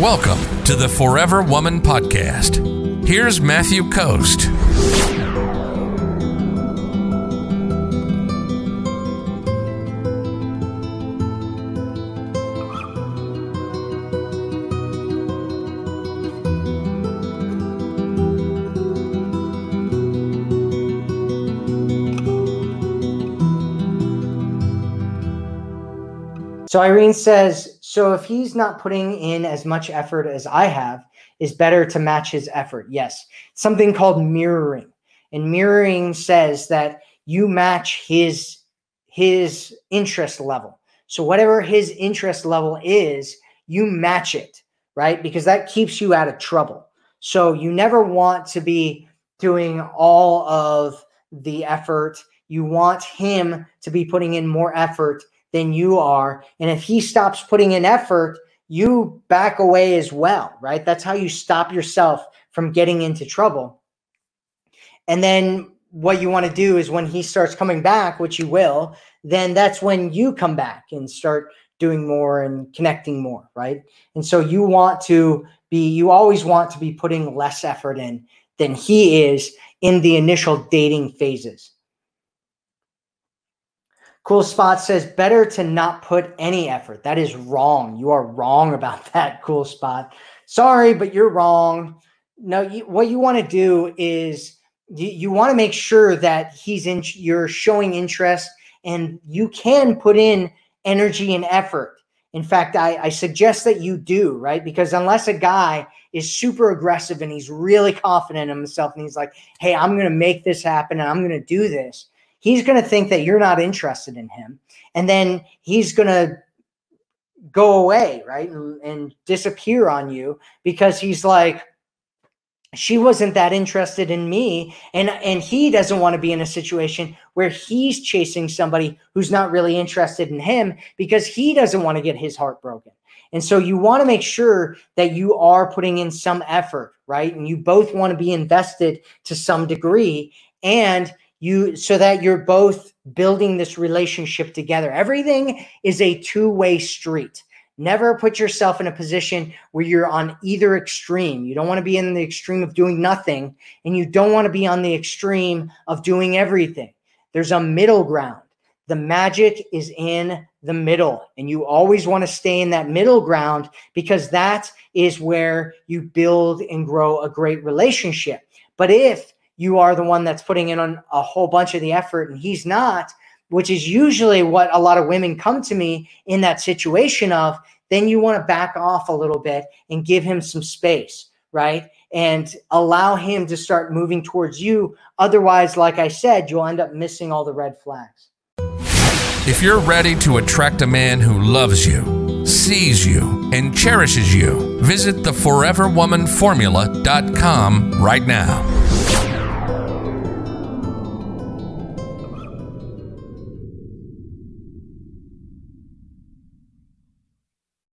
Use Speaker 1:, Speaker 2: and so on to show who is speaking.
Speaker 1: Welcome to the Forever Woman Podcast. Here's Matthew Coast.
Speaker 2: So Irene says, so if he's not putting in as much effort as I have, is better to match his effort. Yes. Something called mirroring. And mirroring says that you match his his interest level. So whatever his interest level is, you match it, right? Because that keeps you out of trouble. So you never want to be doing all of the effort. You want him to be putting in more effort than you are. And if he stops putting in effort, you back away as well, right? That's how you stop yourself from getting into trouble. And then what you want to do is when he starts coming back, which you will, then that's when you come back and start doing more and connecting more, right? And so you want to be, you always want to be putting less effort in than he is in the initial dating phases. Cool Spot says better to not put any effort. That is wrong. You are wrong about that, Cool Spot. Sorry, but you're wrong. No, you, what you want to do is you, you want to make sure that he's in. You're showing interest, and you can put in energy and effort. In fact, I, I suggest that you do, right? Because unless a guy is super aggressive and he's really confident in himself and he's like, hey, I'm going to make this happen and I'm going to do this, he's going to think that you're not interested in him. And then he's going to go away, right? And, and, disappear on you because he's like, she wasn't that interested in me. And, and he doesn't want to be in a situation where he's chasing somebody who's not really interested in him because he doesn't want to get his heart broken. And so you want to make sure that you are putting in some effort, right? And you both want to be invested to some degree. And you so that you're both building this relationship together. Everything is a two-way street. Never put yourself in a position where you're on either extreme. You don't want to be in the extreme of doing nothing, and you don't want to be on the extreme of doing everything. There's a middle ground. The magic is in the middle, and you always want to stay in that middle ground because that is where you build and grow a great relationship. But if you are the one that's putting in on a whole bunch of the effort and he's not, which is usually what a lot of women come to me in that situation of, then you want to back off a little bit and give him some space, right? And allow him to start moving towards you. Otherwise, like I said, you'll end up missing all the red flags.
Speaker 1: If you're ready to attract a man who loves you, sees you, and cherishes you, visit theforeverwomanformula.com right now.